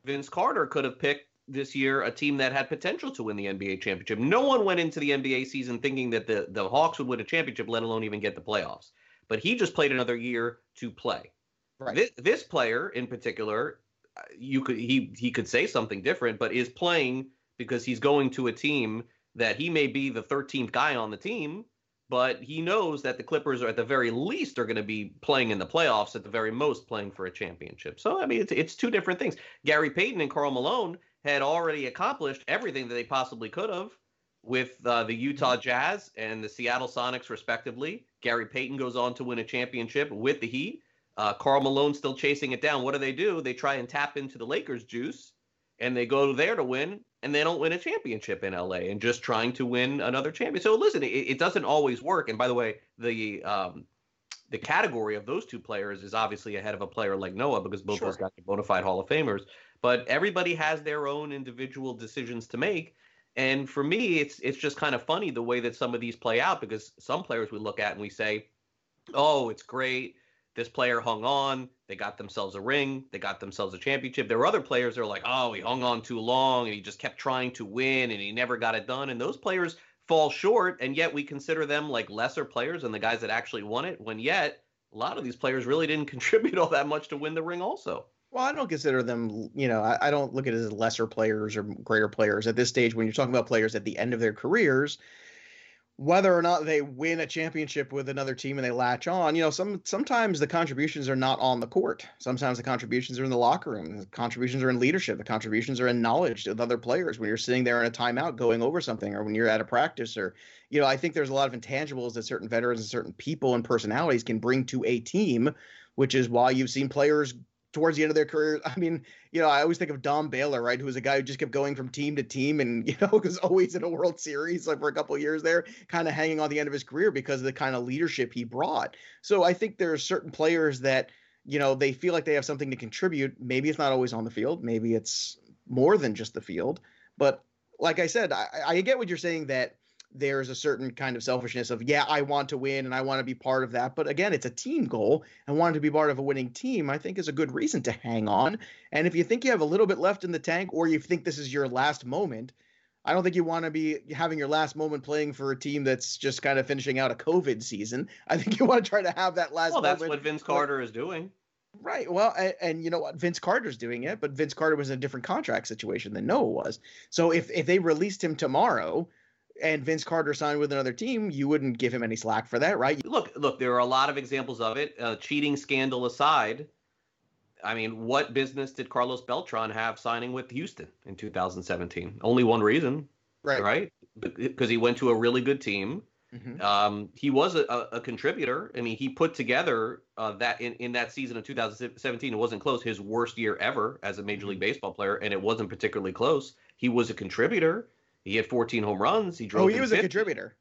Vince Carter could have picked this year a team that had potential to win the NBA championship. No one went into the NBA season thinking that the the Hawks would win a championship, let alone even get the playoffs. But he just played another year to play. Right. This, this player in particular, uh, you could he he could say something different, but is playing because he's going to a team that he may be the 13th guy on the team, but he knows that the Clippers are at the very least are going to be playing in the playoffs, at the very most playing for a championship. So I mean, it's it's two different things. Gary Payton and Karl Malone had already accomplished everything that they possibly could have with uh, the Utah Jazz and the Seattle Sonics, respectively. Gary Payton goes on to win a championship with the Heat. Uh, Karl Malone still chasing it down. What do they do? They try and tap into the Lakers juice, and they go there to win, and they don't win a championship in LA, and just trying to win another champion. So listen, it, it doesn't always work. And by the way, the um, the category of those two players is obviously ahead of a player like Noah because both sure. those guys are bona fide Hall of Famers. But everybody has their own individual decisions to make. And for me, it's it's just kind of funny the way that some of these play out because some players we look at and we say, "Oh, it's great this player hung on. They got themselves a ring. They got themselves a championship. There were other players that are like, oh, he hung on too long and he just kept trying to win and he never got it done. And those players fall short. And yet we consider them like lesser players and the guys that actually won it. When yet a lot of these players really didn't contribute all that much to win the ring, also. Well, I don't consider them, you know, I, I don't look at it as lesser players or greater players at this stage. When you're talking about players at the end of their careers, whether or not they win a championship with another team and they latch on, you know, some sometimes the contributions are not on the court. Sometimes the contributions are in the locker room. The contributions are in leadership. The contributions are in knowledge with other players when you're sitting there in a timeout going over something or when you're at a practice or you know, I think there's a lot of intangibles that certain veterans and certain people and personalities can bring to a team, which is why you've seen players towards the end of their career. I mean, you know, I always think of Don Baylor, right, who was a guy who just kept going from team to team, and you know, was always in a World Series like for a couple years there, kind of hanging on the end of his career because of the kind of leadership he brought. So I think there are certain players that you know they feel like they have something to contribute. Maybe it's not always on the field. Maybe it's more than just the field. But like I said, I, I get what you're saying that there's a certain kind of selfishness of yeah i want to win and i want to be part of that but again it's a team goal and wanting to be part of a winning team i think is a good reason to hang on and if you think you have a little bit left in the tank or you think this is your last moment i don't think you want to be having your last moment playing for a team that's just kind of finishing out a covid season i think you want to try to have that last well that's moment. what vince carter is doing Right. Well, and, and, you know what? Vince Carter's doing it, but Vince Carter was in a different contract situation than Noah was. So if if they released him tomorrow, and Vince Carter signed with another team, you wouldn't give him any slack for that, right? Look, look, there are a lot of examples of it. Uh, cheating scandal aside, I mean, what business did Carlos Beltran have signing with Houston in 2017? Only one reason, right? Right? Because he went to a really good team. Mm-hmm. Um, he was a, a, contributor. I mean, he put together uh, that in, in that season of 2017. It wasn't close. His worst year ever as a Major League mm-hmm. Baseball player, and it wasn't particularly close. He was a contributor. He had 14 home runs. He drove. Oh, he was 50. a contributor.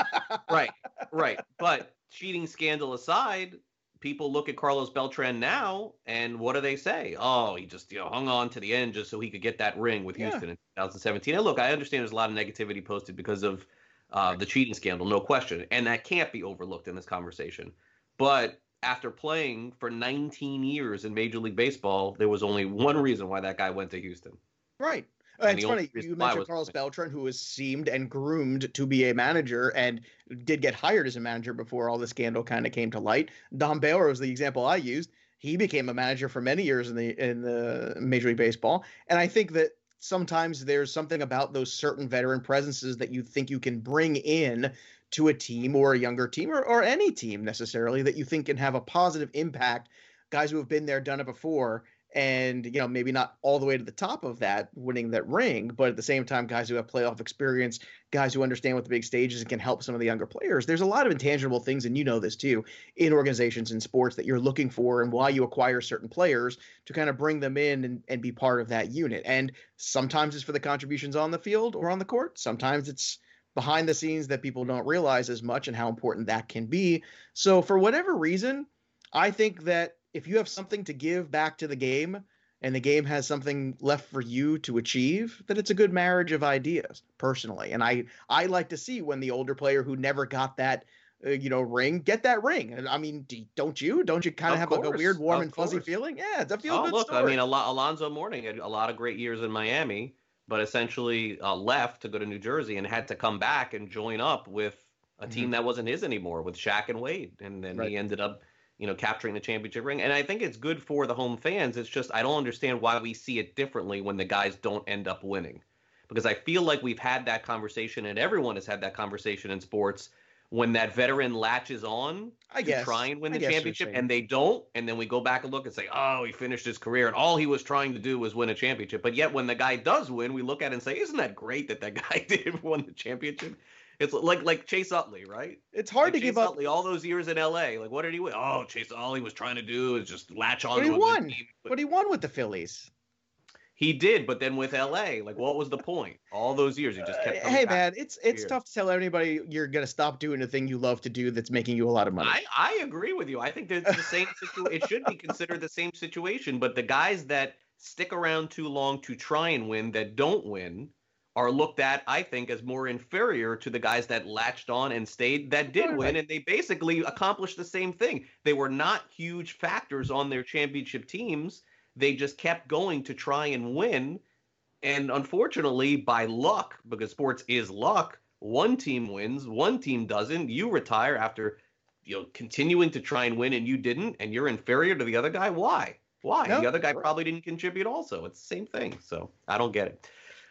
right, right. But cheating scandal aside, people look at Carlos Beltran now, and what do they say? Oh, he just you know hung on to the end just so he could get that ring with Houston yeah. in 2017. And look, I understand there's a lot of negativity posted because of uh, the cheating scandal, no question, and that can't be overlooked in this conversation. But after playing for 19 years in Major League Baseball, there was only one reason why that guy went to Houston. Right. It's funny you mentioned Carlos Beltran, who was seemed and groomed to be a manager and did get hired as a manager before all the scandal kind of came to light. Don Baylor was the example I used. He became a manager for many years in the in the Major League Baseball, and I think that sometimes there's something about those certain veteran presences that you think you can bring in to a team or a younger team or, or any team necessarily that you think can have a positive impact. Guys who have been there, done it before, and you know maybe not all the way to the top of that winning that ring but at the same time guys who have playoff experience guys who understand what the big stage is and can help some of the younger players there's a lot of intangible things and you know this too in organizations and sports that you're looking for and why you acquire certain players to kind of bring them in and, and be part of that unit. And sometimes it's for the contributions on the field or on the court. Sometimes it's behind the scenes that people don't realize as much and how important that can be. So for whatever reason i think that if you have something to give back to the game and the game has something left for you to achieve, then it's a good marriage of ideas, personally. And I I like to see when the older player who never got that uh, you know ring get that ring. And I mean, don't you? Don't you kind of, have course, like a weird warm and fuzzy course. feeling? Yeah, it's a feel good oh, look, story. I mean, Al- Alonzo Mourning had a lot of great years in Miami, but essentially uh, left to go to New Jersey and had to come back and join up with a mm-hmm. team that wasn't his anymore with Shaq and Wade, and then right. he ended up you know, capturing the championship ring. And I think it's good for the home fans. It's just I don't understand why we see it differently when the guys don't end up winning. Because I feel like we've had that conversation and everyone has had that conversation in sports when that veteran latches on I to guess. try and win the championship and they don't and then we go back and look and say oh he finished his career and all he was trying to do was win a championship but yet when the guy does win we look at it and say isn't that great that that guy did win the championship it's like like Chase Utley, right? It's hard like to Chase give up Utley all those years in L.A. Like, what did he win? Oh, Chase, all he was trying to do is just latch on. But he won. Team, but, but he won with the Phillies. He did, but then with LA, like what was the point? All those years, he just kept. Uh, hey man, it's it's tough to tell anybody you're gonna stop doing the thing you love to do that's making you a lot of money. I, I agree with you. I think it's the same situation. it should be considered the same situation, but the guys that stick around too long to try and win that don't win are looked at, I think, as more inferior to the guys that latched on and stayed that did right. win. And they basically accomplished the same thing. They were not huge factors on their championship teams. They just kept going to try and win. And unfortunately, by luck, because sports is luck, one team wins, one team doesn't. You retire after you know continuing to try and win and you didn't, and you're inferior to the other guy. Why? Why? No, the other guy probably didn't contribute also. It's the same thing. So I don't get it.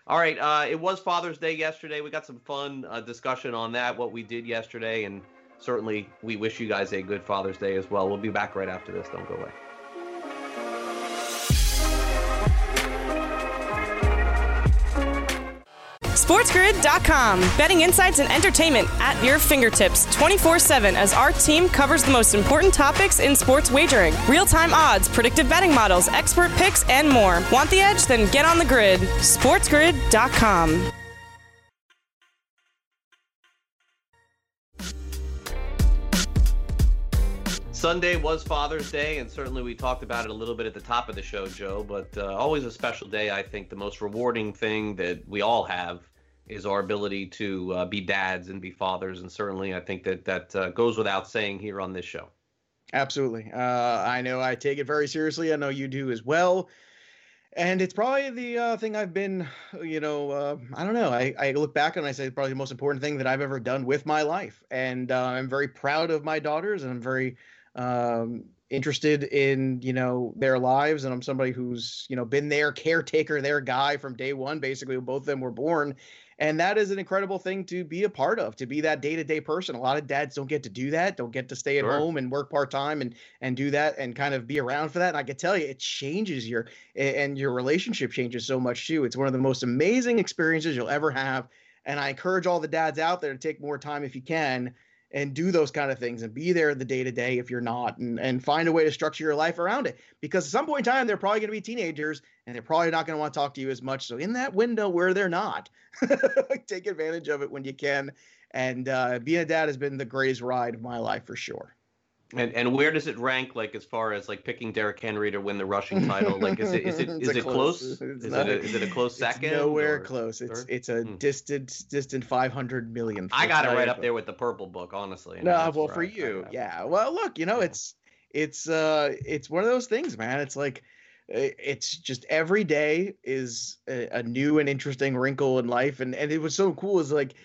All right, uh, it was Father's Day yesterday. We got some fun uh, discussion on that, what we did yesterday, and certainly we wish you guys a good Father's Day as well. We'll be back right after this. Don't go away. SportsGrid.com. Betting insights and entertainment at your fingertips 24 7 as our team covers the most important topics in sports wagering real time odds, predictive betting models, expert picks, and more. Want the edge? Then get on the grid. SportsGrid.com. Sunday was Father's Day, and certainly we talked about it a little bit at the top of the show, Joe. But uh, always a special day. I think the most rewarding thing that we all have is our ability to uh, be dads and be fathers, and certainly I think that that uh, goes without saying here on this show. Absolutely. Uh, I know I take it very seriously. I know you do as well. And it's probably the uh, thing I've been, you know, uh, I don't know. I, I look back and I say probably the most important thing that I've ever done with my life. And uh, I'm very proud of my daughters and I'm very um, interested in, you know, their lives. And I'm somebody who's, you know, been their caretaker, their guy from day one, basically, when both of them were born and that is an incredible thing to be a part of to be that day-to-day person. A lot of dads don't get to do that don't get to stay at sure. home and work part-time and and do that and kind of be around for that. And i can tell you it changes your and your relationship changes so much too. It's one of the most amazing experiences you'll ever have. And i encourage all the dads out there to take more time if you can and do those kind of things and be there the day to day if you're not and, and find a way to structure your life around it. Because at some point in time they're probably going to be teenagers and they're probably not going to want to talk to you as much. So in that window where they're not take advantage of it when you can. And uh, being a dad has been the greatest ride of my life for sure and and where does it rank like as far as like picking Derrick Henry to win the rushing title? Like is it is it is it close? close? Is, it a, is it a close second? nowhere close. It's third? it's a hmm. distant distant five hundred million. I got it right up there with the purple book, honestly. No, well for you, yeah. Well, look, you know, yeah. it's it's uh it's one of those things, man. It's like it's just every day is a, a new and interesting wrinkle in life, and and it was so cool. Is like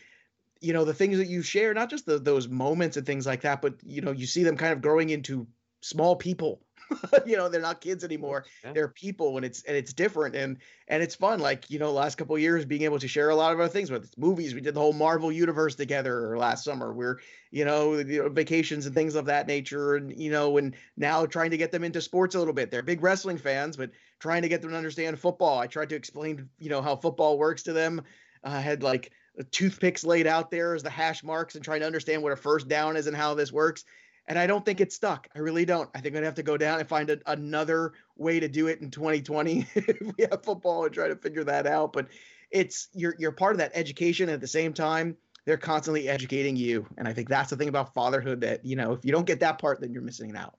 you know the things that you share not just the, those moments and things like that but you know you see them kind of growing into small people. You know they're not kids anymore. Yeah. they're people and it's and it's different and and it's fun. Like you know last couple years being able to share a lot of other things with movies we did the whole marvel universe together last summer. We're you know, you know vacations and things of that nature and you know and now trying to get them into sports a little bit. They're big wrestling fans but trying to get them to understand football. I tried to explain you know how football works to them. I had like toothpicks laid out there as the hash marks and trying to understand what a first down is and how this works. And I don't think it's stuck. I really don't. I think I'd have to go down and find a, another way to do it in 2020 if we have football and try to figure that out. But it's you're you're part of that education at the same time. They're constantly educating you, and I think that's the thing about fatherhood that you know if you don't get that part, then you're missing out.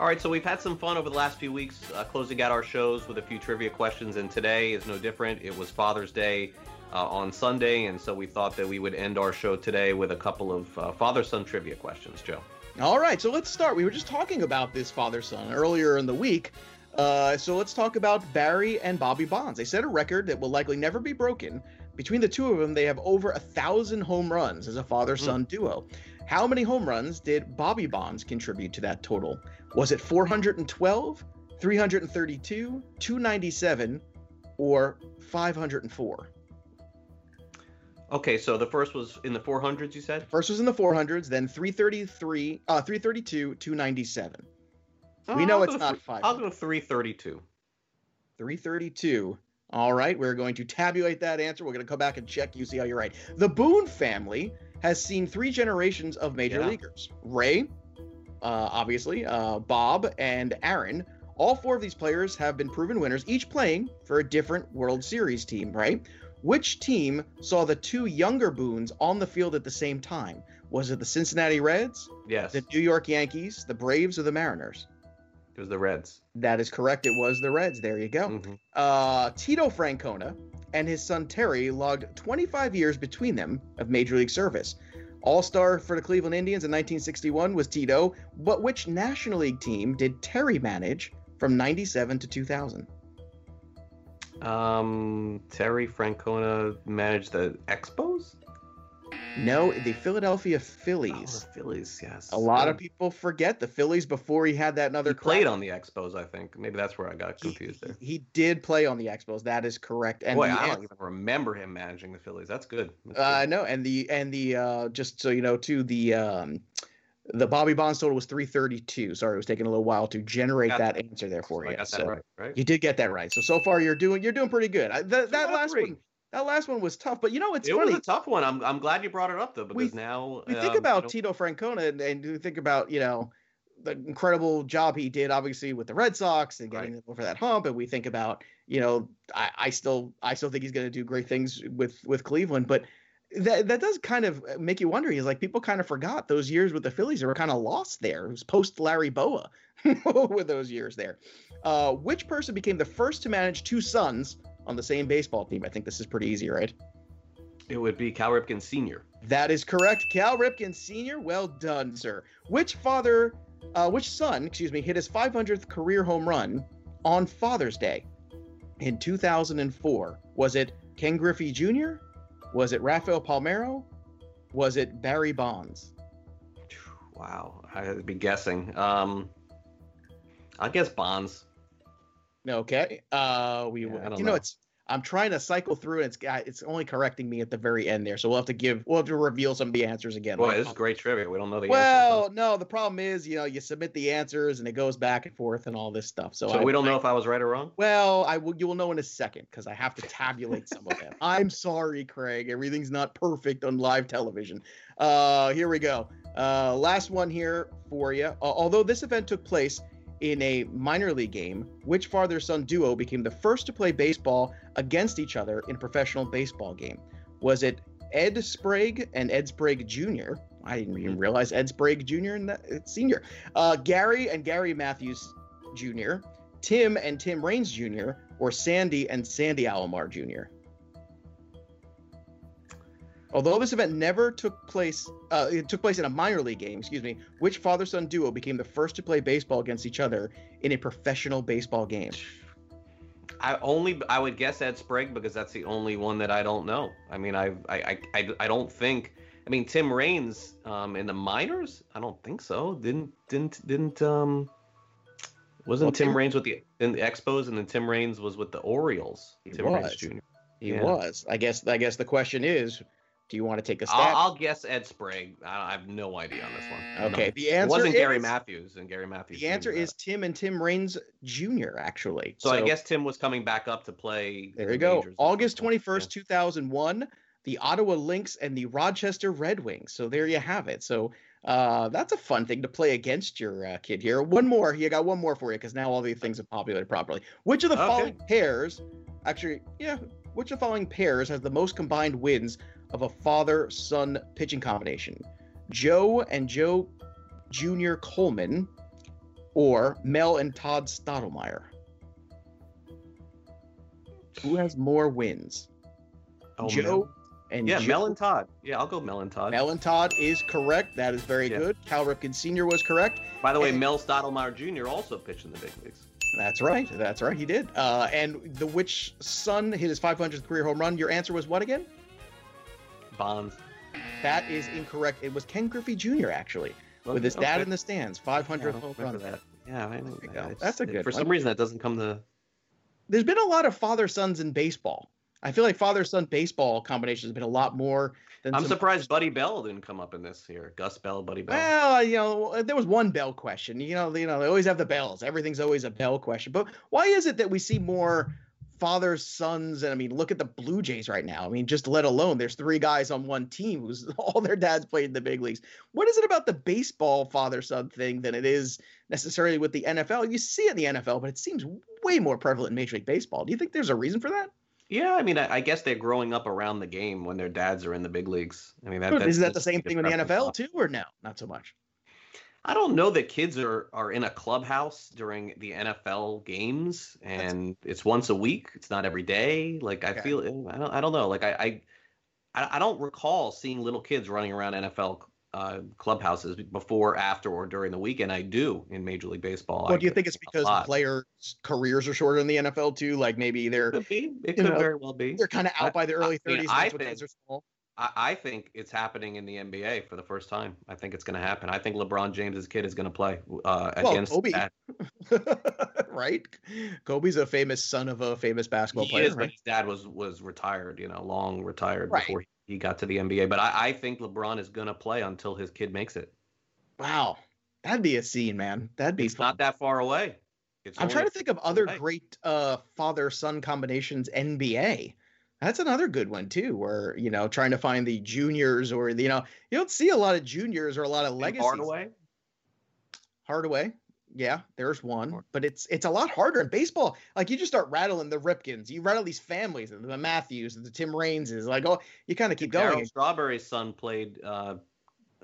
All right, so we've had some fun over the last few weeks, uh, closing out our shows with a few trivia questions, and today is no different. It was Father's Day uh, on Sunday, and so we thought that we would end our show today with a couple of uh, father-son trivia questions. Joe. All right, so let's start. We were just talking about this father-son earlier in the week. Uh, so let's talk about Barry and Bobby Bonds. They set a record that will likely never be broken. Between the two of them, they have over a thousand home runs as a father-son mm. duo. How many home runs did Bobby Bonds contribute to that total? Was it 412, 332, 297, or 504? Okay, so the first was in the 400s, you said? First was in the 400s, then 333, uh, 332, 297. Oh, we know I'll it's not five. I'll go 332. 332. All right, we're going to tabulate that answer. We're going to come back and check you, see how you're right. The Boone family has seen three generations of major yeah. leaguers Ray, uh, obviously, uh, Bob, and Aaron. All four of these players have been proven winners, each playing for a different World Series team, right? Which team saw the two younger Boones on the field at the same time? Was it the Cincinnati Reds? Yes. The New York Yankees, the Braves, or the Mariners? It was the Reds. That is correct. It was the Reds. There you go. Mm-hmm. Uh, Tito Francona and his son Terry logged 25 years between them of Major League service. All star for the Cleveland Indians in 1961 was Tito, but which National League team did Terry manage from 97 to 2000? Um, Terry Francona managed the Expos. No, the Philadelphia Oh, Phillies. the Phillies, yes. A lot Yeah. of people forget the Phillies before he had that another He played on the Expos, I think. Maybe that's where I got He, confused there. he did play on the Expos. That is correct. And Boy, the I don't even remember him managing the Phillies. That's good. That's Uh, good. no, and the and the uh, just so you know too, the um, the Bobby Bonds total was 332. Sorry, it was taking a little while to generate Got that answer there for So I you. got that So right, right? you did get that right. So so far you're doing you're doing pretty good. I, that that last three. one that last one was tough, but you know it's it funny. was a tough one. I'm I'm glad you brought it up though We- because now we um, think about Tito Francona and, and we think about you know the incredible job he did obviously with the Red Sox and getting Right. them over that hump and we think about you know I, I still I still think he's going to do great things with with Cleveland but that that does kind of make you wonder he's like people kind of forgot those years with the Phillies they were kind of lost there it was post Larry Bowa with those years there uh, which person became the first to manage two sons on the same baseball team I think this is pretty easy right it would be Cal Ripken Sr. that is correct. Cal Ripken Sr. Well done, sir. Which father, uh, which son, excuse me, hit his 500th career home run on Father's Day in 2004? Was it Ken Griffey Jr.? Was it Rafael Palmeiro? Was it Barry Bonds? Wow, I'd be guessing. Um, I guess Bonds. Okay. Uh, we, Yeah, I don't you know, know. it's. I'm trying to cycle through, and it's got- it's only correcting me at the very end there. So we'll have to give, we'll have to reveal some of the answers again. Boy, Like- this is great trivia. We don't know the well, answers. no, the problem is, you know, you submit the answers and it goes back and forth and all this stuff. So, So, I, we don't I- know if I was right or wrong. Well, I will. You will know in a second because I have to tabulate some of them. I'm sorry, Craig. Everything's not perfect on live television. Uh, here we go. Uh, last one here for you. Uh, although this event took place in a minor league game, which father-son duo became the first to play baseball against each other in a professional baseball game? Was it Ed Sprague and Ed Sprague Jr.? I didn't even realize Ed Sprague Jr. and that, uh, Senior. Uh, Gary and Gary Matthews Jr. Tim and Tim Raines Jr. or Sandy and Sandy Alomar Jr. Although this event never took place, uh, it took place in a minor league game. Excuse me. Which father-son duo became the first to play baseball against each other in a professional baseball game? I only I would guess Ed Sprague because that's the only one that I don't know. I mean, I I I, I, don't think. I mean, Tim Raines um, in the minors. I don't think so. Didn't didn't didn't um. Wasn't Well, Tim, Tim- Raines with the in the Expos and then Tim Raines was with the Orioles? He Tim Raines. Jr. He Yeah. was. I guess. I guess the question is, do you want to take a stab? I'll, I'll guess Ed Sprague. I, I have no idea on this one. okay. No. The It answer wasn't Gary Matthews and Gary Matthews. The answer Jr. is Tim and Tim Raines Jr. Actually. So, I guess Tim was coming back up to play. There you go. majors at some August 21st, 2001, the Ottawa Lynx and the Rochester Red Wings. So there you have it. So uh, that's a fun thing to play against your uh, kid here. One more. You got one more for you because now all these things have populated properly. Which of the Okay. following pairs, actually, yeah, which of the following pairs has the most combined wins of a father son pitching combination? Joe and Joe Jr. Coleman or Mel and Todd Stottlemyre? Who has more wins? Oh, Joe Mel. and Yeah, Joe. Mel and Todd. Yeah, I'll go Mel and Todd. Mel and Todd is correct. That is very Yeah. good. Cal Ripken Sr. was correct. By the way, and- Mel Stottlemyre Jr. also pitched in the big leagues. That's right. That's right. He did. Uh, and the which son hit his 500th career home run? Your answer was what again? Bonds. That is incorrect. It was Ken Griffey Jr. actually, with his dad in the stands. Yeah, 500th home run. that. Yeah, I know. There you go. It's- That's a good For one. some reason, that doesn't come to. There's been a lot of father sons in baseball. I feel like father son baseball combinations have been a lot more than. I'm some- surprised Buddy Bell didn't come up in this here. Gus Bell, Buddy Bell. Well, you know, there was one bell question. You know, you know, they always have the bells. Everything's always a bell question. But why is it that we see more fathers, sons, and I mean, look at the Blue Jays right now. I mean, just let alone there's three guys on one team who's all their dads played in the big leagues. What is it about the baseball father son thing than it is necessarily with the NFL? You see it in the NFL, but it seems way more prevalent in Major League Baseball. Do you think there's a reason for that? Yeah, I mean, I, I guess they're growing up around the game when their dads are in the big leagues. I mean, that, that's is that the same thing in the NFL off. too, or no? Not so much. I don't know that kids are are in a clubhouse during the NFL games, and it's once a week. It's not every day. Like I Okay. feel, I don't, I don't know. Like I, I, I don't recall seeing little kids running around NFL uh, clubhouses before, after, or during the weekend. I do in Major League Baseball. Well, I do you think it's because the players' careers are shorter in the NFL too? Like maybe they're Could be. It could know, very well be. they're kind of out I- by the early I mean, 30s. I That's think-. I, I think it's happening in the NBA for the first time. I think it's going to happen. I think LeBron James's kid is going to play uh, Well, against Kobe. that. right? Kobe's a famous son of a famous basketball He player. is, but his dad was was retired. You know, long retired Right. before he got to the NBA. But I, I think LeBron is going to play until his kid makes it. Wow, that'd be a scene, man. That'd be It's fun. not that far away. It's I'm trying to think of other away. great uh, father-son combinations NBA. That's another good one too, where you know trying to find the juniors or the, you know you don't see a lot of juniors or a lot of legacies. Hardaway. Hardaway, yeah, there's one, but it's it's a lot harder in baseball. Like you just start rattling the Ripkens, you rattle these families, the Matthews, the Tim Rainses, like oh, you kind of keep Darryl going. Strawberry's son played. Uh,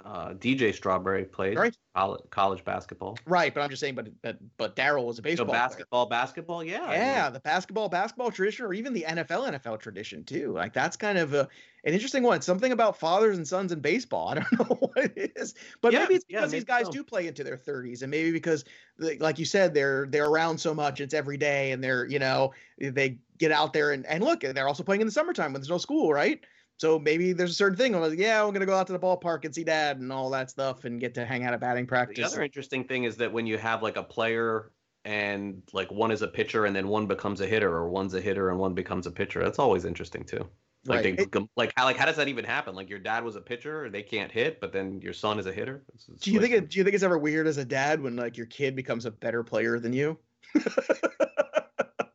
uh, DJ Strawberry played Right. college, college basketball. Right, but I'm just saying, but but but Darryl was a So baseball player. basketball, basketball, yeah. I mean, Yeah, the basketball basketball tradition, or even the NFL NFL tradition too. Like that's kind of a, an interesting one. Something about fathers and sons in baseball. I don't know what it is, but Yeah, maybe it's yeah, because these guys so. do play into their 30s, and maybe because, like you said, they're they're around so much. It's every day, and they're you know they get out there and and look, and they're also playing in the summertime when there's no school, right? So maybe there's a certain thing. I'm like, yeah, I'm gonna go out to the ballpark and see dad and all that stuff, and get to hang out at batting practice. The other interesting thing is that when you have like a player and like one is a pitcher and then one becomes a hitter or one's a hitter and one becomes a pitcher, that's always interesting too. Like Right. they It- like how like how does that even happen? Like your dad was a pitcher, and they can't hit, but then your son is a hitter. Do you think it, do you think it's ever weird as a dad when like your kid becomes a better player than you?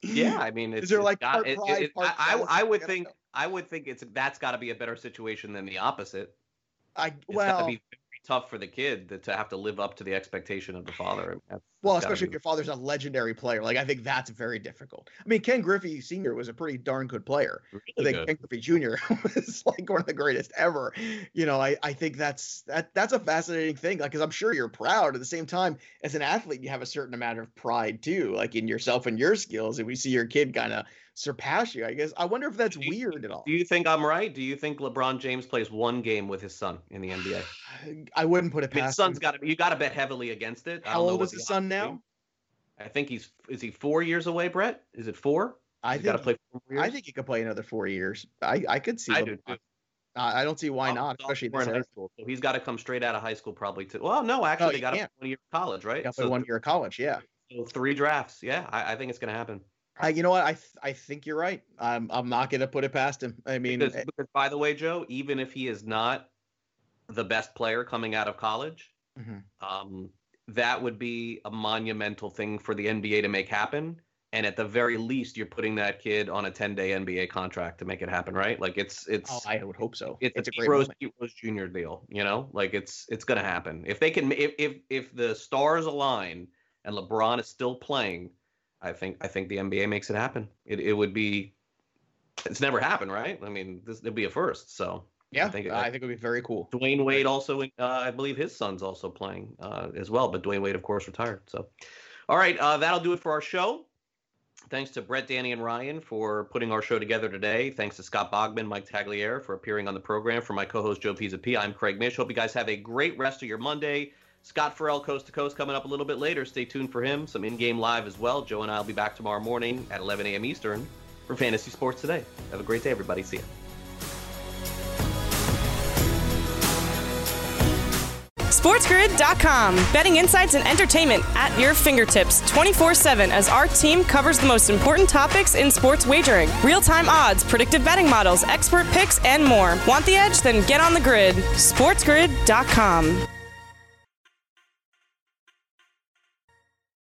Yeah, I mean, it's, there, like, part pride, it- part I, I, I would think I would think it's that's got to be a better situation than the opposite. I It's got well, to be very tough for the kid to, to have to live up to the expectation of the father. That's- well, that's especially if your father's a legendary player. Like I think that's very difficult. I mean, Ken Griffey Sr. was a pretty darn good player. I think good. Ken Griffey Jr. was like one of the greatest ever. You know, I, I think that's that that's a fascinating thing. Like, because I'm sure you're proud. At the same time, as an athlete, you have a certain amount of pride too, like in yourself and your skills. And we see your kid kind of surpass you. I guess I wonder if that's you- weird at all. Do you think I'm right? Do you think LeBron James plays one game with his son in the NBA? I wouldn't put it mean, his son's got to you got to bet heavily against it. How old is the his son now? I think he's is he four years away, Brett? Is it four? I He's to think play four years. I think he could play another four years. I I could see. I do too. I don't see why Oh, not, especially this high school. So he's got to come straight out of high school probably too. Well, no, actually they got to one year of college, right? Got to So, one year of college. Yeah. so three drafts. Yeah, I, I think it's going to happen. I, you know what? I th- I think you're right. I'm I'm not gonna put it past him. I mean, Because, eh, because by the way, Joe, even if he is not the best player coming out of college, Mhm. um, that would be a monumental thing for the NBA to make happen. And at the very least, you're putting that kid on a 10 day NBA contract to make it happen, right? Like it's it's oh, I would hope so. it's, It's, a, a great Rose. Rose Jr. deal, you know, like it's it's gonna happen if they can if if if the stars align and LeBron is still playing, I think I think the NBA makes it happen. It it would be, it's never happened, right? I mean, this it'd be a first. So Yeah, I think I think it would be very cool. Dwyane Wade also, uh, I believe his son's also playing uh, as well, but Dwyane Wade, of course, retired. So, all right, uh, that'll do it for our show. Thanks to Brett, Danny, and Ryan for putting our show together today. Thanks to Scott Bogman, Mike Tagliere for appearing on the program. For my co-host Joe P. I'm Craig Mish. Hope you guys have a great rest of your Monday. Scott Farrell, Coast to Coast, coming up a little bit later. Stay tuned for him. Some in-game live as well. Joe and I will be back tomorrow morning at 11 a.m. Eastern for Fantasy Sports Today. Have a great day, everybody. See ya. SportsGrid.com. Betting insights and entertainment at your fingertips 24 7 as our team covers the most important topics in sports wagering real time odds, predictive betting models, expert picks, and more. Want the edge? Then get on the grid. SportsGrid.com.